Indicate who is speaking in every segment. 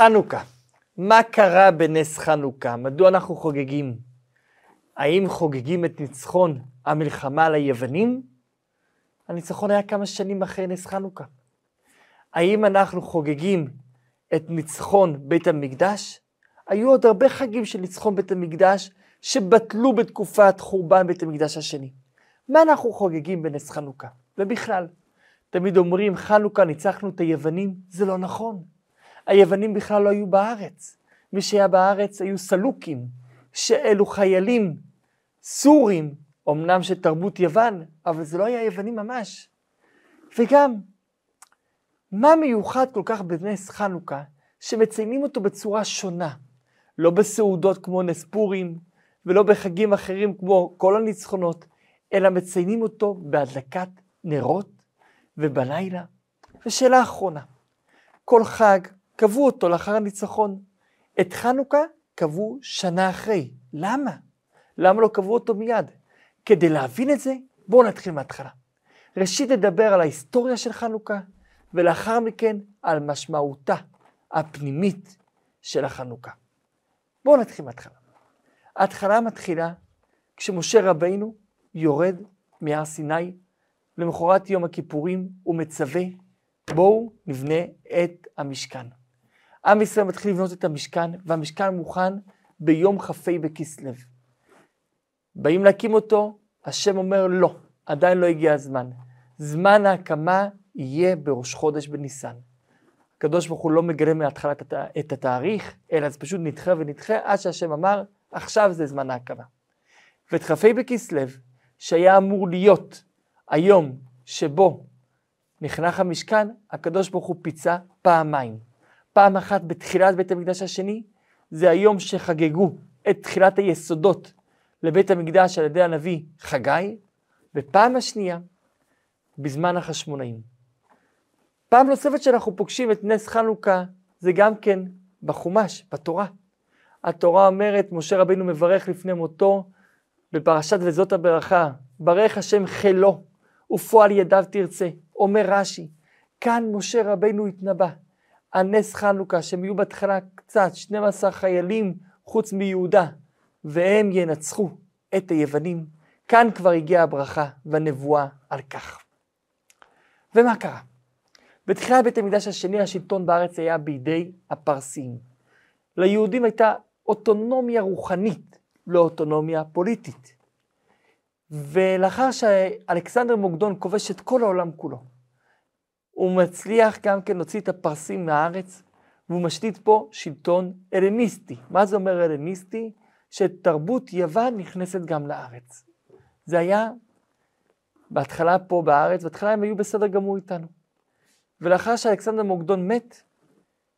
Speaker 1: חנוכה. מה קרה בנס חנוכה? מדוע אנחנו חוגגים? האם חוגגים את ניצחון המלחמה על היוונים? הניצחון היה כמה שנים אחרי נס חנוכה. האם אנחנו חוגגים את ניצחון בית המקדש? היו עוד הרבה חגים של ניצחון בית המקדש שבטלו בתקופת חורבן בית המקדש השני. מה אנחנו חוגגים בנס חנוכה? ובכלל, תמיד אומרים חנוכה ניצחנו את היוונים, זה לא נכון. היוונים בכלל לא היו בארץ. מי שהיה בארץ היו סלוקים, שאלו חיילים סורים, אמנם של תרבות יוון, אבל זה לא היה יוונים ממש. וגם, מה מיוחד כל כך בנס חנוכה, שמציינים אותו בצורה שונה? לא בסעודות כמו נס פורים, ולא בחגים אחרים כמו כל הניצחונות, אלא מציינים אותו בהדלקת נרות ובלילה. ושאלה אחרונה, כל חג קבעו אותו לאחר הניצחון. את חנוכה קבעו שנה אחרי. למה? למה לא קבעו אותו מיד? כדי להבין את זה, בואו נתחיל מההתחלה. ראשית נדבר על ההיסטוריה של חנוכה, ולאחר מכן על משמעותה הפנימית של החנוכה. בואו נתחיל מההתחלה. ההתחלה מתחילה כשמשה רבינו יורד מהר סיני למחרת יום הכיפורים ומצווה בואו נבנה את המשכן. עם ישראל מתחיל לבנות את המשכן, והמשכן מוכן ביום כ"ה בכסלו. באים להקים אותו, השם אומר לא, עדיין לא הגיע הזמן. זמן ההקמה יהיה בראש חודש בניסן. הקדוש ברוך הוא לא מגלה מההתחלה את התאריך, אלא זה פשוט נדחה ונדחה עד שהשם אמר, עכשיו זה זמן ההקמה. ואת כ"ה בכסלו, שהיה אמור להיות היום שבו נחנך המשכן, הקדוש ברוך הוא פיצה פעמיים. פעם אחת בתחילת בית המקדש השני, זה היום שחגגו את תחילת היסודות לבית המקדש על ידי הנביא חגי, ופעם השנייה, בזמן החשמונאים. פעם נוספת שאנחנו פוגשים את נס חנוכה, זה גם כן בחומש, בתורה. התורה אומרת, משה רבינו מברך לפני מותו, בפרשת וזאת הברכה, ברך השם חילו, ופועל ידיו תרצה. אומר רש"י, כאן משה רבינו התנבא, הנס חנוכה, שהם יהיו בהתחלה קצת, 12 חיילים חוץ מיהודה, והם ינצחו את היוונים. כאן כבר הגיעה הברכה והנבואה על כך. ומה קרה? בתחילת בית המקדש השני השלטון בארץ היה בידי הפרסים. ליהודים הייתה אוטונומיה רוחנית, לא אוטונומיה פוליטית. ולאחר שאלכסנדר מוקדון כובש את כל העולם כולו, הוא מצליח גם כן להוציא את הפרסים מהארץ, והוא משתית פה שלטון אלניסטי. מה זה אומר אלניסטי? שתרבות יוון נכנסת גם לארץ. זה היה בהתחלה פה בארץ, בהתחלה הם היו בסדר גמור איתנו. ולאחר שאלכסנדר מוקדון מת,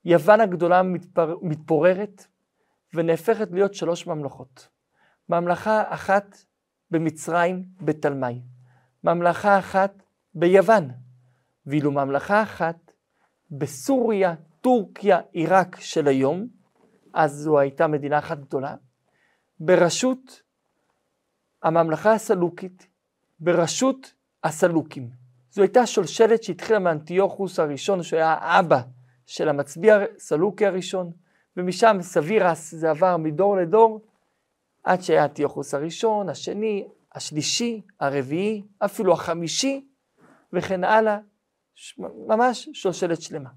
Speaker 1: יוון הגדולה מתפר... מתפוררת ונהפכת להיות שלוש ממלכות. ממלכה אחת במצרים, בתלמי. ממלכה אחת ביוון, ואילו ממלכה אחת בסוריה, טורקיה, עיראק של היום, אז זו הייתה מדינה אחת גדולה, בראשות הממלכה הסלוקית, בראשות הסלוקים. זו הייתה שולשלת שהתחילה מאנטיוכוס הראשון, שהיה האבא של המצביע הסלוקי הראשון, ומשם סבירס זה עבר מדור לדור, עד שהיה אנטיוכוס הראשון, השני, השלישי, הרביעי, אפילו החמישי, וכן הלאה, ממש שושלת שלמה.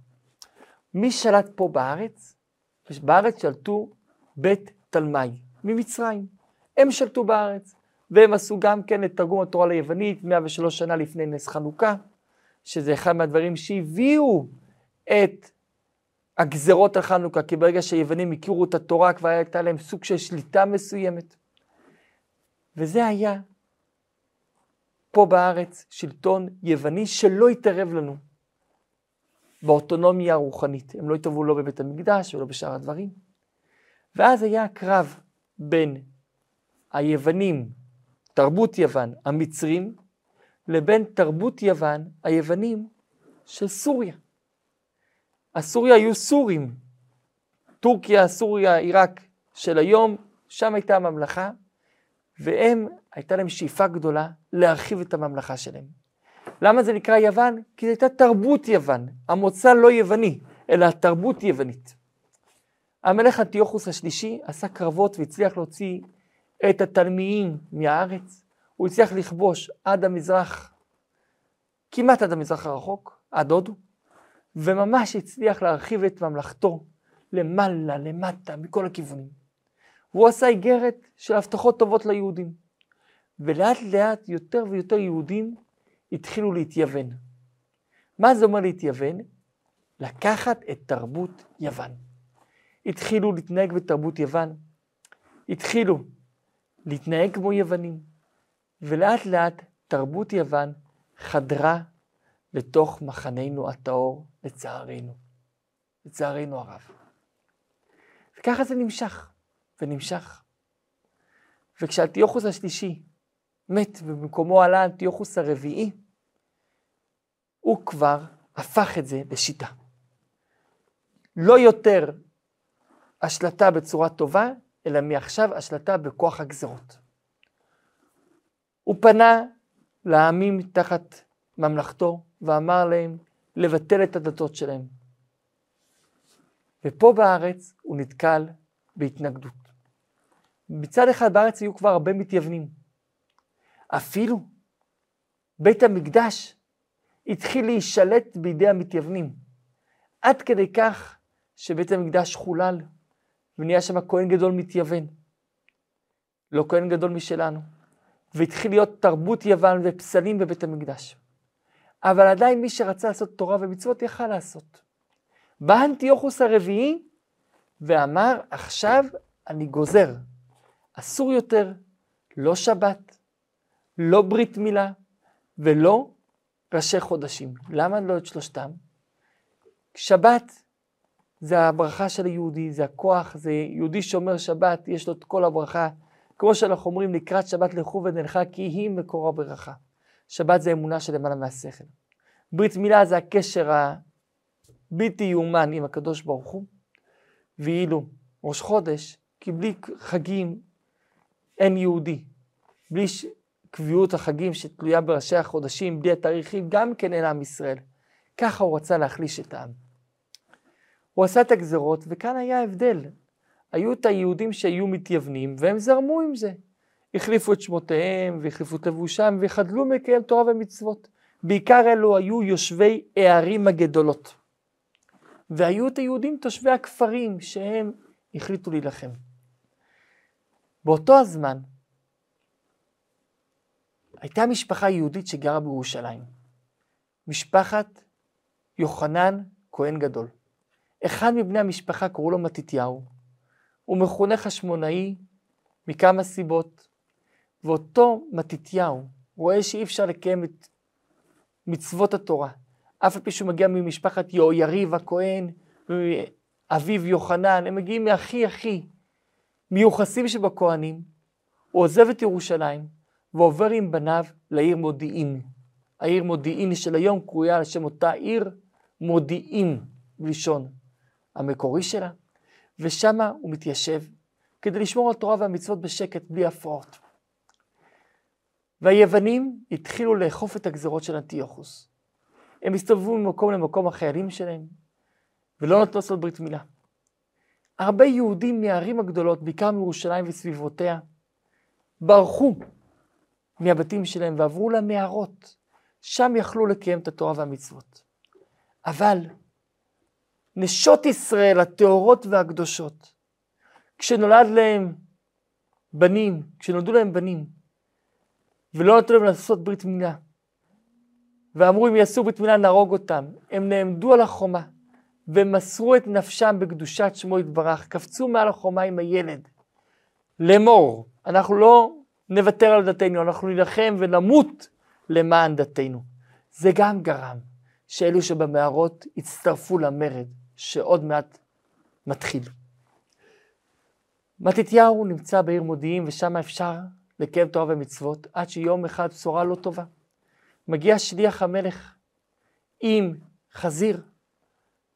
Speaker 1: מי שלט פה בארץ? בארץ שלטו בית תלמי, ממצרים. הם שלטו בארץ, והם עשו גם כן את תרגום התורה ליוונית 103 שנה לפני נס חנוכה, שזה אחד מהדברים שהביאו את הגזרות על חנוכה, כי ברגע שהיוונים הכירו את התורה כבר הייתה להם סוג של שליטה מסוימת. וזה היה פה בארץ שלטון יווני שלא התערב לנו באוטונומיה הרוחנית. הם לא התערבו לא בבית המקדש ולא בשאר הדברים. ואז היה קרב בין היוונים, תרבות יוון, המצרים, לבין תרבות יוון, היוונים של סוריה. הסוריה היו סורים. טורקיה, סוריה, עיראק של היום, שם הייתה הממלכה, והם, הייתה להם שאיפה גדולה להרחיב את הממלכה שלהם. למה זה נקרא יוון? כי זו הייתה תרבות יוון, המוצא לא יווני, אלא תרבות יוונית. המלך אנטיוכוס השלישי עשה קרבות והצליח להוציא את התלמיים מהארץ. הוא הצליח לכבוש עד המזרח, כמעט עד המזרח הרחוק, עד הודו, וממש הצליח להרחיב את ממלכתו למעלה, למטה, מכל הכיוונים. הוא עשה איגרת של הבטחות טובות ליהודים. ולאט לאט יותר ויותר יהודים התחילו להתייוון. מה זה אומר להתייוון? לקחת את תרבות יוון. התחילו להתנהג בתרבות יוון, התחילו להתנהג כמו יוונים, ולאט לאט תרבות יוון חדרה לתוך מחננו הטהור, לצערנו. לצערנו הרב. וככה זה נמשך, ונמשך. וכשאנטיוכוס השלישי מת ובמקומו עלה אנטיוכוס הרביעי, הוא כבר הפך את זה לשיטה. לא יותר השלטה בצורה טובה, אלא מעכשיו השלטה בכוח הגזרות. הוא פנה לעמים תחת ממלכתו ואמר להם לבטל את הדתות שלהם. ופה בארץ הוא נתקל בהתנגדות. מצד אחד בארץ היו כבר הרבה מתייוונים. אפילו בית המקדש התחיל להישלט בידי המתייוונים. עד כדי כך שבית המקדש חולל ונהיה שם כהן גדול מתייוון. לא כהן גדול משלנו. והתחיל להיות תרבות יוון ופסלים בבית המקדש. אבל עדיין מי שרצה לעשות תורה ומצוות יכל לעשות. בא אנטיוכוס הרביעי ואמר, עכשיו אני גוזר. אסור יותר לא שבת, לא ברית מילה ולא ראשי חודשים. למה לא את שלושתם? שבת זה הברכה של היהודי, זה הכוח, זה יהודי שומר שבת, יש לו את כל הברכה. כמו שאנחנו אומרים, לקראת שבת לכו ונלכה, כי היא מקור הברכה. שבת זה אמונה שלמעלה מהשכל. ברית מילה זה הקשר הבלתי יאומן עם הקדוש ברוך הוא, ואילו ראש חודש, כי בלי חגים אין יהודי. בלי קביעות החגים שתלויה בראשי החודשים, בלי התאריכים, גם כן אין עם ישראל. ככה הוא רצה להחליש את העם. הוא עשה את הגזרות, וכאן היה הבדל. היו את היהודים שהיו מתייוונים, והם זרמו עם זה. החליפו את שמותיהם, והחליפו את לבושם, וחדלו מקיים תורה ומצוות. בעיקר אלו היו יושבי הערים הגדולות. והיו את היהודים תושבי הכפרים, שהם החליטו להילחם. באותו הזמן, הייתה משפחה יהודית שגרה בירושלים. משפחת יוחנן כהן גדול. אחד מבני המשפחה קראו לו מתתיהו. הוא מכונה חשמונאי מכמה סיבות, ואותו מתתיהו רואה שאי אפשר לקיים את מצוות התורה, אף על פי שהוא מגיע ממשפחת יריב הכהן, ואביו יוחנן, הם מגיעים מהכי הכי מיוחסים שבכהנים, הוא עוזב את ירושלים ועובר עם בניו לעיר מודיעין. העיר מודיעין של היום קרויה על שם אותה עיר מודיעין, בלשון המקורי שלה, ושם הוא מתיישב כדי לשמור על תורה והמצוות בשקט, בלי הפרעות. והיוונים התחילו לאכוף את הגזרות של אנטיוכוס. הם הסתובבו ממקום למקום החיילים שלהם, ולא נתנו לעשות ברית מילה. הרבה יהודים מהערים הגדולות, בעיקר מירושלים וסביבותיה, ברחו מהבתים שלהם ועברו למערות. שם יכלו לקיים את התורה והמצוות. אבל נשות ישראל הטהורות והקדושות, כשנולד להם בנים, כשנולדו להם בנים, ולא נתנו להם לעשות ברית מילה, ואמרו אם יעשו ברית מילה נהרוג אותם, הם נעמדו על החומה ומסרו את נפשם בקדושת שמו יתברך, קפצו מעל החומה עם הילד, לאמור, אנחנו לא נוותר על דתנו, אנחנו נילחם ונמות למען דתנו. זה גם גרם שאלו שבמערות הצטרפו למרד. שעוד מעט מתחיל. מתתיהו נמצא בעיר מודיעין ושם אפשר לקיים תורה ומצוות עד שיום אחד בשורה לא טובה. מגיע שליח המלך עם חזיר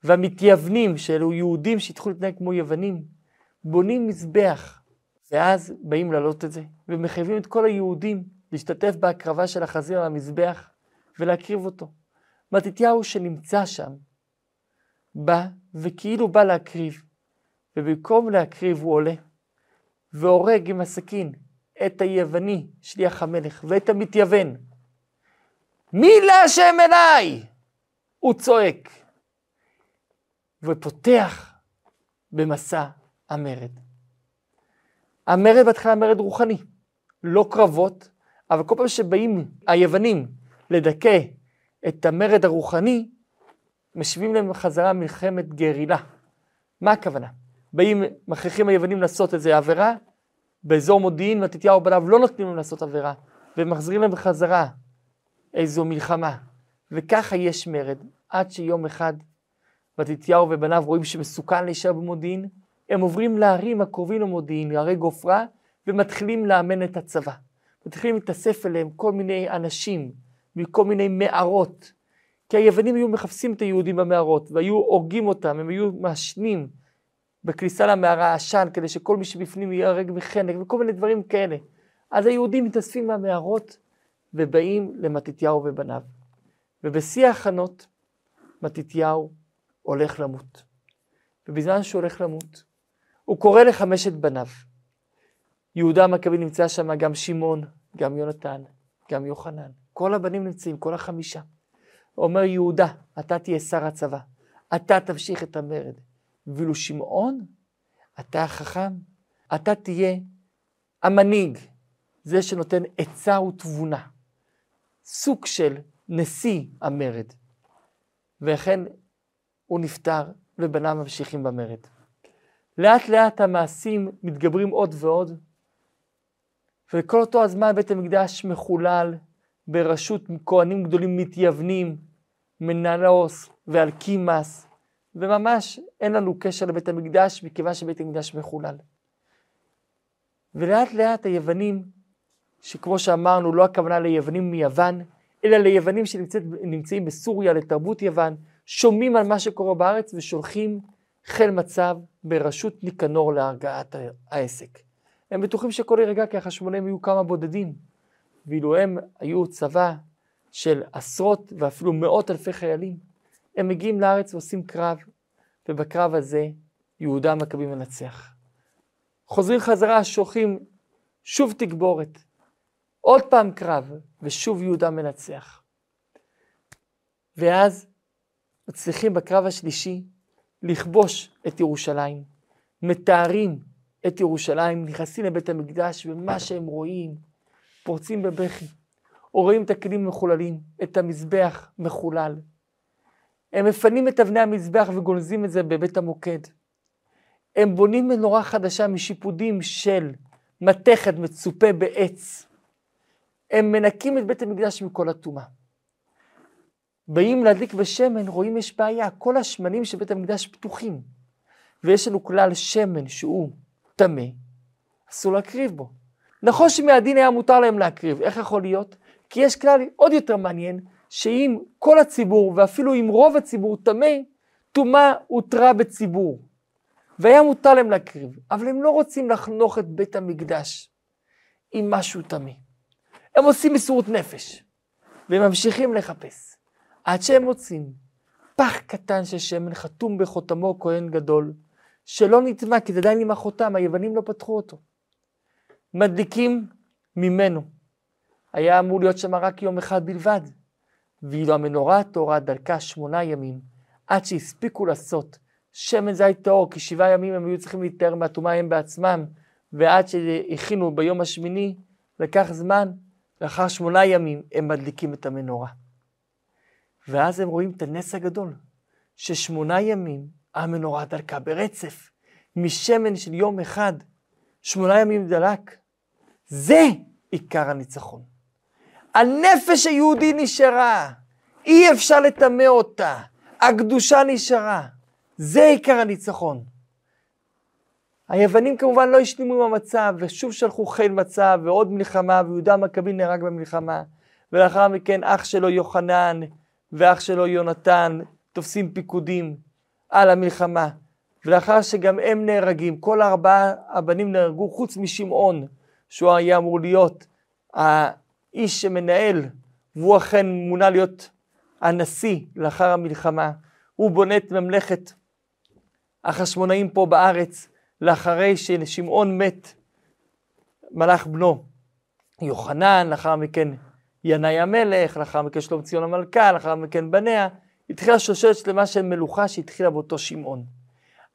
Speaker 1: והמתייוונים שאלו יהודים שהתחילו להתנהג כמו יוונים בונים מזבח ואז באים להעלות את זה ומחייבים את כל היהודים להשתתף בהקרבה של החזיר על המזבח ולהקריב אותו. מתתיהו שנמצא שם בא וכאילו בא להקריב, ובמקום להקריב הוא עולה, והורג עם הסכין את היווני, שליח המלך, ואת המתייוון. מי להשם אליי? הוא צועק, ופותח במסע המרד. המרד בהתחלה מרד רוחני, לא קרבות, אבל כל פעם שבאים היוונים לדכא את המרד הרוחני, משיבים להם חזרה מלחמת גרילה. מה הכוונה? באים, מכריחים היוונים לעשות איזה עבירה, באזור מודיעין, מתתיהו בניו לא נותנים להם לעשות עבירה, ומחזירים להם בחזרה איזו מלחמה. וככה יש מרד, עד שיום אחד מתתיהו ובניו רואים שמסוכן להישאר במודיעין, הם עוברים לערים הקרובים למודיעין, לערי גופרה, ומתחילים לאמן את הצבא. מתחילים להתאסף אליהם כל מיני אנשים מכל מיני מערות. כי היוונים היו מחפשים את היהודים במערות, והיו הורגים אותם, הם היו מעשנים בכניסה למערה עשן, כדי שכל מי שבפנים ייהרג מחנק, וכל מיני דברים כאלה. אז היהודים מתאספים מהמערות, ובאים למתתיהו ובניו. ובשיא ההכנות, מתתיהו הולך למות. ובזמן שהוא הולך למות, הוא קורא לחמשת בניו. יהודה המכבי נמצא שם, גם שמעון, גם יונתן, גם יוחנן. כל הבנים נמצאים, כל החמישה. אומר יהודה, אתה תהיה שר הצבא, אתה תמשיך את המרד. ואילו שמעון, אתה החכם, אתה תהיה המנהיג, זה שנותן עצה ותבונה. סוג של נשיא המרד. ולכן הוא נפטר ובניו ממשיכים במרד. לאט לאט המעשים מתגברים עוד ועוד, וכל אותו הזמן בית המקדש מחולל בראשות כהנים גדולים מתייוונים, מנלוס ואלקימאס, וממש אין לנו קשר לבית המקדש מכיוון שבית המקדש מחולל. ולאט לאט היוונים, שכמו שאמרנו, לא הכוונה ליוונים מיוון, אלא ליוונים שנמצאים בסוריה, לתרבות יוון, שומעים על מה שקורה בארץ ושולחים חיל מצב בראשות ניקנור להרגעת העסק. הם בטוחים שהכל יירגע כי החשמונאים יהיו כמה בודדים, ואילו הם היו צבא של עשרות ואפילו מאות אלפי חיילים, הם מגיעים לארץ ועושים קרב, ובקרב הזה יהודה המכבי מנצח. חוזרים חזרה, שולחים שוב תגבורת, עוד פעם קרב, ושוב יהודה מנצח. ואז מצליחים בקרב השלישי לכבוש את ירושלים, מתארים את ירושלים, נכנסים לבית המקדש, ומה שהם רואים, פורצים בבכי, או רואים את הכלים מחוללים, את המזבח מחולל. הם מפנים את אבני המזבח וגונזים את זה בבית המוקד. הם בונים מנורה חדשה משיפודים של מתכת מצופה בעץ. הם מנקים את בית המקדש מכל הטומאה. באים להדליק בשמן, רואים יש בעיה, כל השמנים של בית המקדש פתוחים. ויש לנו כלל שמן שהוא טמא, אסור להקריב בו. נכון שמהדין היה מותר להם להקריב, איך יכול להיות? כי יש כלל עוד יותר מעניין, שאם כל הציבור, ואפילו אם רוב הציבור טמא, טומאה הותרה בציבור. והיה מותר להם להקריב, אבל הם לא רוצים לחנוך את בית המקדש עם משהו טמא. הם עושים מסירות נפש, והם ממשיכים לחפש, עד שהם מוצאים פח קטן של שמן חתום בחותמו כהן גדול, שלא נטמע, כי זה עדיין עם החותם, היוונים לא פתחו אותו. מדליקים ממנו. היה אמור להיות שם רק יום אחד בלבד. ואילו המנורה הטהורה דלקה שמונה ימים, עד שהספיקו לעשות שמן זית טהור, כי שבעה ימים הם היו צריכים להתאר מהטומאה הם בעצמם, ועד שהכינו ביום השמיני, לקח זמן, לאחר שמונה ימים הם מדליקים את המנורה. ואז הם רואים את הנס הגדול, ששמונה ימים המנורה דלקה ברצף, משמן של יום אחד, שמונה ימים דלק. זה עיקר הניצחון. הנפש היהודי נשארה, אי אפשר לטמא אותה, הקדושה נשארה. זה עיקר הניצחון. היוונים כמובן לא השלימו עם המצב, ושוב שלחו חיל מצב, ועוד מלחמה, ויהודה המכבי נהרג במלחמה. ולאחר מכן אח שלו יוחנן, ואח שלו יונתן, תופסים פיקודים על המלחמה. ולאחר שגם הם נהרגים, כל ארבעה הבנים נהרגו, חוץ משמעון, שהוא היה אמור להיות האיש שמנהל, והוא אכן מונה להיות הנשיא לאחר המלחמה. הוא בונה את ממלכת החשמונאים פה בארץ, לאחרי ששמעון מת, מלאך בנו יוחנן, לאחר מכן ינאי המלך, לאחר מכן שלום ציון המלכה, לאחר מכן בניה, התחילה שושלת שלמה של מלוכה שהתחילה באותו שמעון.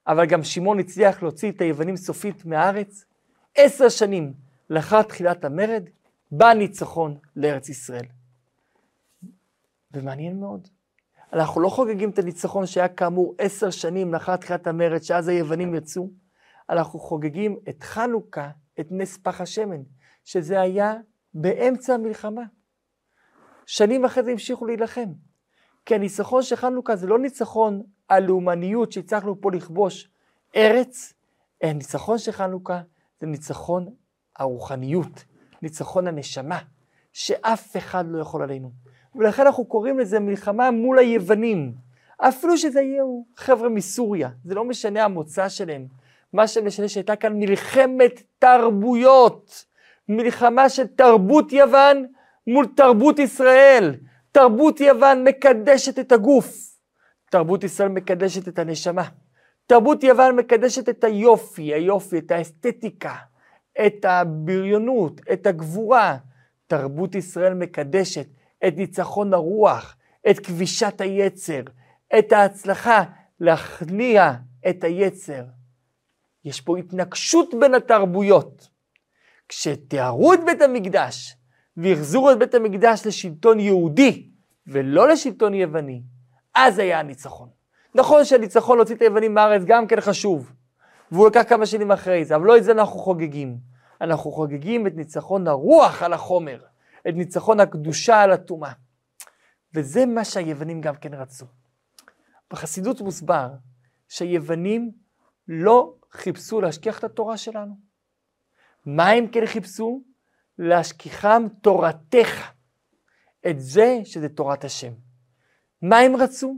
Speaker 1: אבל גם שמעון הצליח להוציא את היוונים סופית מהארץ. עשר שנים לאחר תחילת המרד, בא ניצחון לארץ ישראל. ומעניין מאוד, אנחנו לא חוגגים את הניצחון שהיה כאמור עשר שנים לאחר תחילת המרד, שאז היוונים יצאו, אנחנו חוגגים את חנוכה, את נס פח השמן, שזה היה באמצע המלחמה. שנים אחרי זה המשיכו להילחם. כי הניצחון של חנוכה זה לא ניצחון הלאומניות שהצלחנו פה לכבוש ארץ, הניצחון של חנוכה זה ניצחון הרוחניות, ניצחון הנשמה, שאף אחד לא יכול עלינו. ולכן אנחנו קוראים לזה מלחמה מול היוונים. אפילו שזה יהיו חבר'ה מסוריה, זה לא משנה המוצא שלהם. מה שמשנה שהייתה כאן מלחמת תרבויות, מלחמה של תרבות יוון מול תרבות ישראל. תרבות יוון מקדשת את הגוף, תרבות ישראל מקדשת את הנשמה. תרבות יוון מקדשת את היופי, היופי, את האסתטיקה, את הבריונות, את הגבורה. תרבות ישראל מקדשת את ניצחון הרוח, את כבישת היצר, את ההצלחה להכניע את היצר. יש פה התנגשות בין התרבויות. כשתיארו את בית המקדש והחזירו את בית המקדש לשלטון יהודי ולא לשלטון יווני, אז היה הניצחון. נכון שהניצחון להוציא את היוונים מהארץ גם כן חשוב, והוא לקח כמה שנים אחרי זה, אבל לא את זה אנחנו חוגגים. אנחנו חוגגים את ניצחון הרוח על החומר, את ניצחון הקדושה על הטומאה. וזה מה שהיוונים גם כן רצו. בחסידות מוסבר שהיוונים לא חיפשו להשכיח את התורה שלנו. מה הם כן חיפשו? להשכיחם תורתך. את זה שזה תורת השם. מה הם רצו?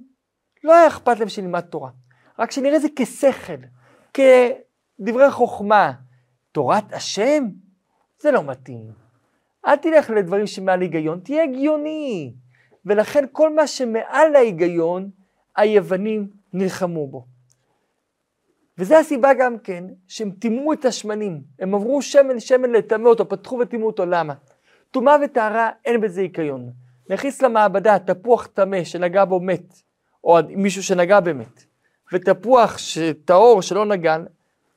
Speaker 1: לא היה אכפת להם שנלמד תורה, רק שנראה זה כשכל, כדברי חוכמה. תורת השם? זה לא מתאים. אל תלך לדברים שמעל היגיון, תהיה הגיוני. ולכן כל מה שמעל ההיגיון, היוונים נלחמו בו. וזו הסיבה גם כן שהם טימאו את השמנים, הם עברו שמן שמן לטמא אותו, פתחו וטימאו אותו, למה? טומאה וטהרה אין בזה היגיון. נכניס למעבדה תפוח טמא שנגע בו מת, או מישהו שנגע במת, ותפוח טהור שלא נגע,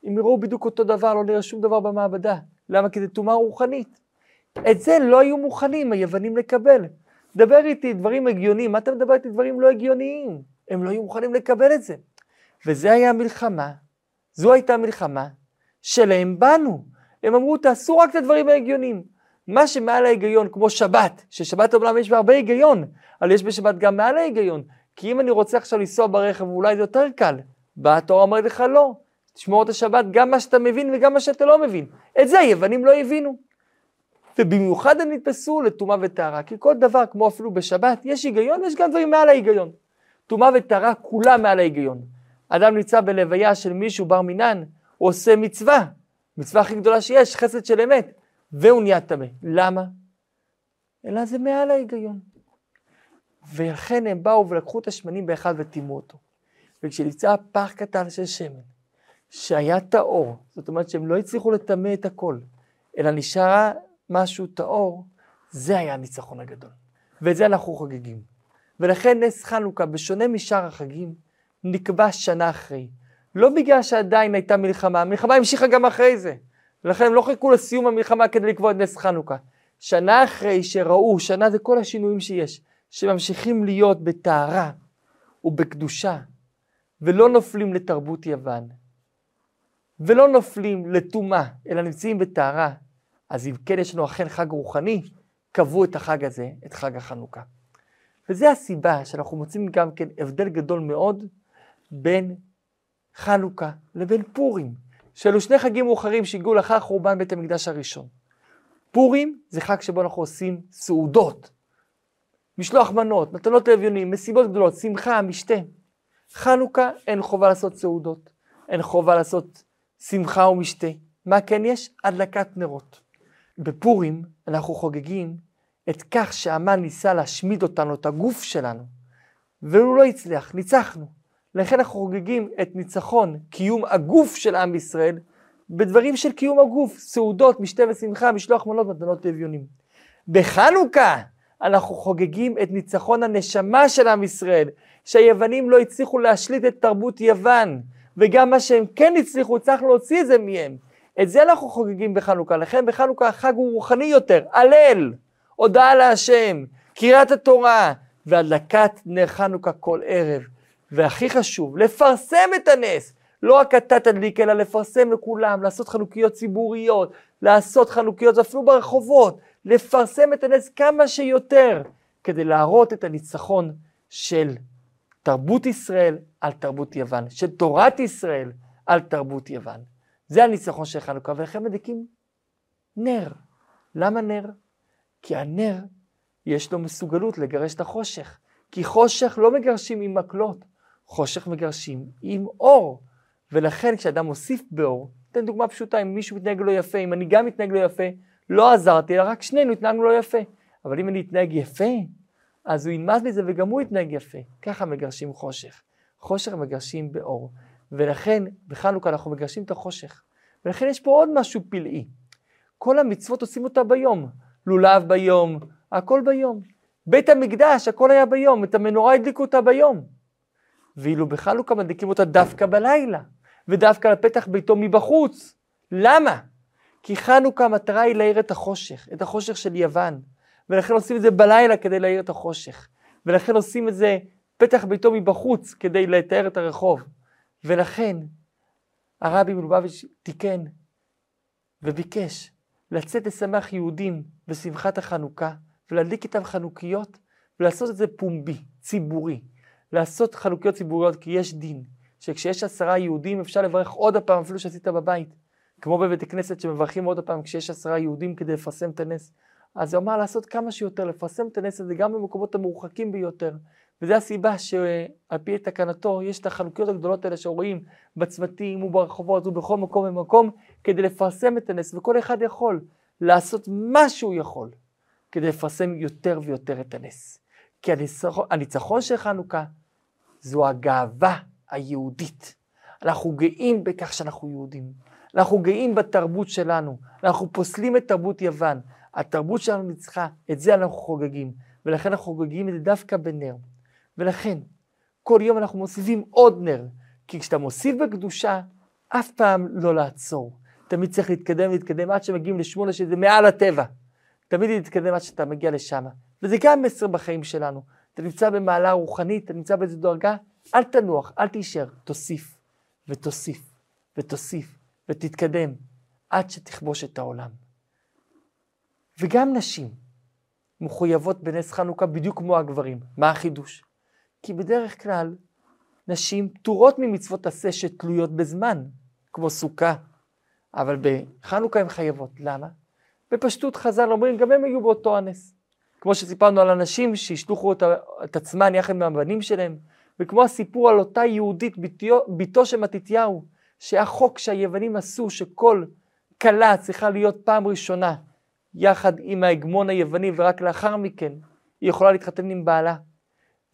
Speaker 1: הם יראו בדיוק אותו דבר, לא נראה שום דבר במעבדה. למה? כי זה טומאה רוחנית. את זה לא היו מוכנים היוונים לקבל. דבר איתי דברים הגיוניים, מה אתה מדבר איתי דברים לא הגיוניים? הם לא היו מוכנים לקבל את זה. וזה היה המלחמה זו הייתה מלחמה שלהם בנו. הם אמרו, תעשו רק את הדברים ההגיוניים. מה שמעל ההיגיון, כמו שבת, ששבת אומנם יש בה הרבה היגיון, אבל יש בשבת גם מעל ההיגיון. כי אם אני רוצה עכשיו לנסוע ברכב, אולי זה יותר קל. באה התורה אומרת לך לא, תשמור את השבת גם מה שאתה מבין וגם מה שאתה לא מבין. את זה היוונים לא הבינו. ובמיוחד הם נתפסו לטומאה וטהרה, כי כל דבר, כמו אפילו בשבת, יש היגיון ויש גם דברים מעל ההיגיון. טומאה וטהרה כולם מעל ההיגיון. אדם נמצא בלוויה של מישהו בר מינן, הוא עושה מצווה, מצווה הכי גדולה שיש, חסד של אמת, והוא נהיה טמא. למה? אלא זה מעל ההיגיון. ולכן הם באו ולקחו את השמנים באחד וטימאו אותו. וכשנמצא פח קטן של שמן, שהיה טהור, זאת אומרת שהם לא הצליחו לטמא את הכל, אלא נשאר משהו טהור, זה היה הניצחון הגדול. ואת זה אנחנו חוגגים. ולכן נס חנוכה, בשונה משאר החגים, נקבע שנה אחרי. לא בגלל שעדיין הייתה מלחמה, המלחמה המשיכה גם אחרי זה. ולכן הם לא חיכו לסיום המלחמה כדי לקבוע את נס חנוכה. שנה אחרי שראו, שנה זה כל השינויים שיש, שממשיכים להיות בטהרה ובקדושה, ולא נופלים לתרבות יוון, ולא נופלים לטומאה, אלא נמצאים בטהרה, אז אם כן יש לנו אכן חג רוחני, קבעו את החג הזה, את חג החנוכה. וזו הסיבה שאנחנו מוצאים גם כן הבדל גדול מאוד בין חנוכה לבין פורים, שאלו שני חגים מאוחרים שהגיעו לאחר חורבן בית המקדש הראשון. פורים זה חג שבו אנחנו עושים סעודות, משלוח מנות, מתנות לאביונים, מסיבות גדולות, שמחה, משתה. חנוכה אין חובה לעשות סעודות, אין חובה לעשות שמחה ומשתה. מה כן יש? הדלקת נרות. בפורים אנחנו חוגגים את כך שהמן ניסה להשמיד אותנו, את הגוף שלנו, והוא לא הצליח, ניצחנו. לכן אנחנו חוגגים את ניצחון קיום הגוף של עם ישראל בדברים של קיום הגוף, סעודות, משתה ושמחה, משלוח מנות, מתנות ואביונים. בחנוכה אנחנו חוגגים את ניצחון הנשמה של עם ישראל, שהיוונים לא הצליחו להשליט את תרבות יוון, וגם מה שהם כן הצליחו, הצלחנו להוציא את זה מהם. את זה אנחנו חוגגים בחנוכה, לכן בחנוכה החג הוא רוחני יותר, הלל, הודעה להשם, קריאת התורה, והדלקת נר חנוכה כל ערב. והכי חשוב, לפרסם את הנס. לא רק אתה תדליק, אלא לפרסם לכולם, לעשות חנוכיות ציבוריות, לעשות חנוכיות אפילו ברחובות, לפרסם את הנס כמה שיותר, כדי להראות את הניצחון של תרבות ישראל על תרבות יוון, של תורת ישראל על תרבות יוון. זה הניצחון של חנוכה, ולכן מדליקים נר. למה נר? כי הנר יש לו מסוגלות לגרש את החושך. כי חושך לא מגרשים עם מקלות, חושך מגרשים עם אור. ולכן כשאדם מוסיף באור, אתן דוגמה פשוטה, אם מישהו מתנהג לא יפה, אם אני גם מתנהג לא יפה, לא עזרתי, אלא רק שנינו התנהגנו לא יפה. אבל אם אני אתנהג יפה, אז הוא ילמד מזה וגם הוא יתנהג יפה. ככה מגרשים חושך. חושך מגרשים באור. ולכן בחנוכה אנחנו מגרשים את החושך. ולכן יש פה עוד משהו פלאי. כל המצוות עושים אותה ביום. לולב ביום, הכל ביום. בית המקדש, הכל היה ביום, את המנורה הדליקו אותה ביום. ואילו בחנוכה מדליקים אותה דווקא בלילה, ודווקא על פתח ביתו מבחוץ. למה? כי חנוכה המטרה היא להאיר את החושך, את החושך של יוון. ולכן עושים את זה בלילה כדי להאיר את החושך. ולכן עושים את זה פתח ביתו מבחוץ כדי לתאר את הרחוב. ולכן הרבי מלובביץ' תיקן וביקש לצאת לשמח יהודים בשמחת החנוכה ולהדליק איתם חנוכיות ולעשות את זה פומבי, ציבורי. לעשות חנוכיות ציבוריות כי יש דין, שכשיש עשרה יהודים אפשר לברך עוד הפעם אפילו שעשית בבית. כמו בבית הכנסת שמברכים עוד הפעם כשיש עשרה יהודים כדי לפרסם את הנס. אז הוא אמר לעשות כמה שיותר, לפרסם את הנס הזה גם במקומות המורחקים ביותר. וזו הסיבה שעל פי תקנתו יש את החנוכיות הגדולות האלה שרואים בצמתים וברחובות ובכל מקום ומקום כדי לפרסם את הנס, וכל אחד יכול לעשות מה שהוא יכול כדי לפרסם יותר ויותר את הנס. כי הניצחון, הניצחון של חנוכה זו הגאווה היהודית. אנחנו גאים בכך שאנחנו יהודים. אנחנו גאים בתרבות שלנו. אנחנו פוסלים את תרבות יוון. התרבות שלנו ניצחה, את זה אנחנו חוגגים. ולכן אנחנו חוגגים את זה דווקא בנר. ולכן, כל יום אנחנו מוסיפים עוד נר. כי כשאתה מוסיף בקדושה, אף פעם לא לעצור. תמיד צריך להתקדם ולהתקדם עד שמגיעים לשמונה שזה מעל הטבע. תמיד להתקדם עד שאתה מגיע לשם. וזה גם מסר בחיים שלנו. אתה נמצא במעלה רוחנית, אתה נמצא באיזו דרגה, אל תנוח, אל תישאר, תוסיף ותוסיף ותוסיף ותתקדם עד שתכבוש את העולם. וגם נשים מחויבות בנס חנוכה בדיוק כמו הגברים. מה החידוש? כי בדרך כלל נשים פטורות ממצוות עשה שתלויות בזמן, כמו סוכה, אבל בחנוכה הן חייבות. למה? בפשטות חז"ל אומרים, גם הם היו באותו הנס. כמו שסיפרנו על אנשים שהשלוחו את, את עצמן יחד מהבנים שלהם, וכמו הסיפור על אותה יהודית, ביתו, ביתו של מתתיהו, שהיה חוק שהיוונים עשו שכל כלה צריכה להיות פעם ראשונה יחד עם ההגמון היווני, ורק לאחר מכן היא יכולה להתחתן עם בעלה.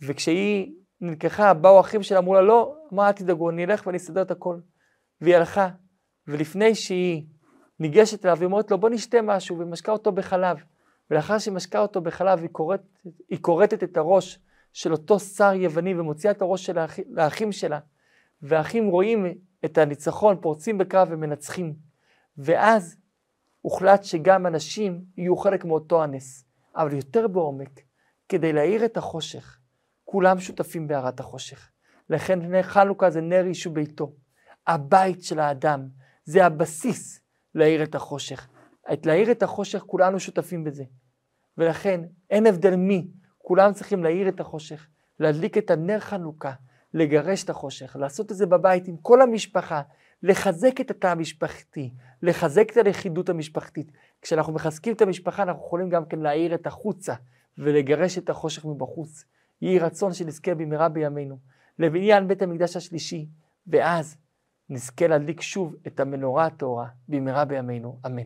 Speaker 1: וכשהיא נלקחה, באו אחים שלה, אמרו לה, לא, מה אל תדאגו, אני אלך ואני אסדר את הכל. והיא הלכה, ולפני שהיא ניגשת אליו, היא אומרת לו, בוא נשתה משהו, ומשקה אותו בחלב. ולאחר שהיא משקה אותו בחלב, היא, כורת, היא כורתת את הראש של אותו שר יווני ומוציאה את הראש של האח, האחים שלה. והאחים רואים את הניצחון, פורצים בקרב ומנצחים. ואז הוחלט שגם אנשים יהיו חלק מאותו הנס, אבל יותר בעומק, כדי להאיר את החושך. כולם שותפים בהארת החושך. לכן נר חנוכה זה נר אישו ביתו. הבית של האדם, זה הבסיס להאיר את החושך. את להאיר את החושך, כולנו שותפים בזה. ולכן אין הבדל מי, כולם צריכים להאיר את החושך, להדליק את הנר חנוכה, לגרש את החושך, לעשות את זה בבית עם כל המשפחה, לחזק את התא המשפחתי, לחזק את הלכידות המשפחתית. כשאנחנו מחזקים את המשפחה, אנחנו יכולים גם כן להאיר את החוצה ולגרש את החושך מבחוץ. יהי רצון שנזכה במהרה בימינו לבניין בית המקדש השלישי, ואז נזכה להדליק שוב את המנורה הטהורה במהרה בימינו, אמן.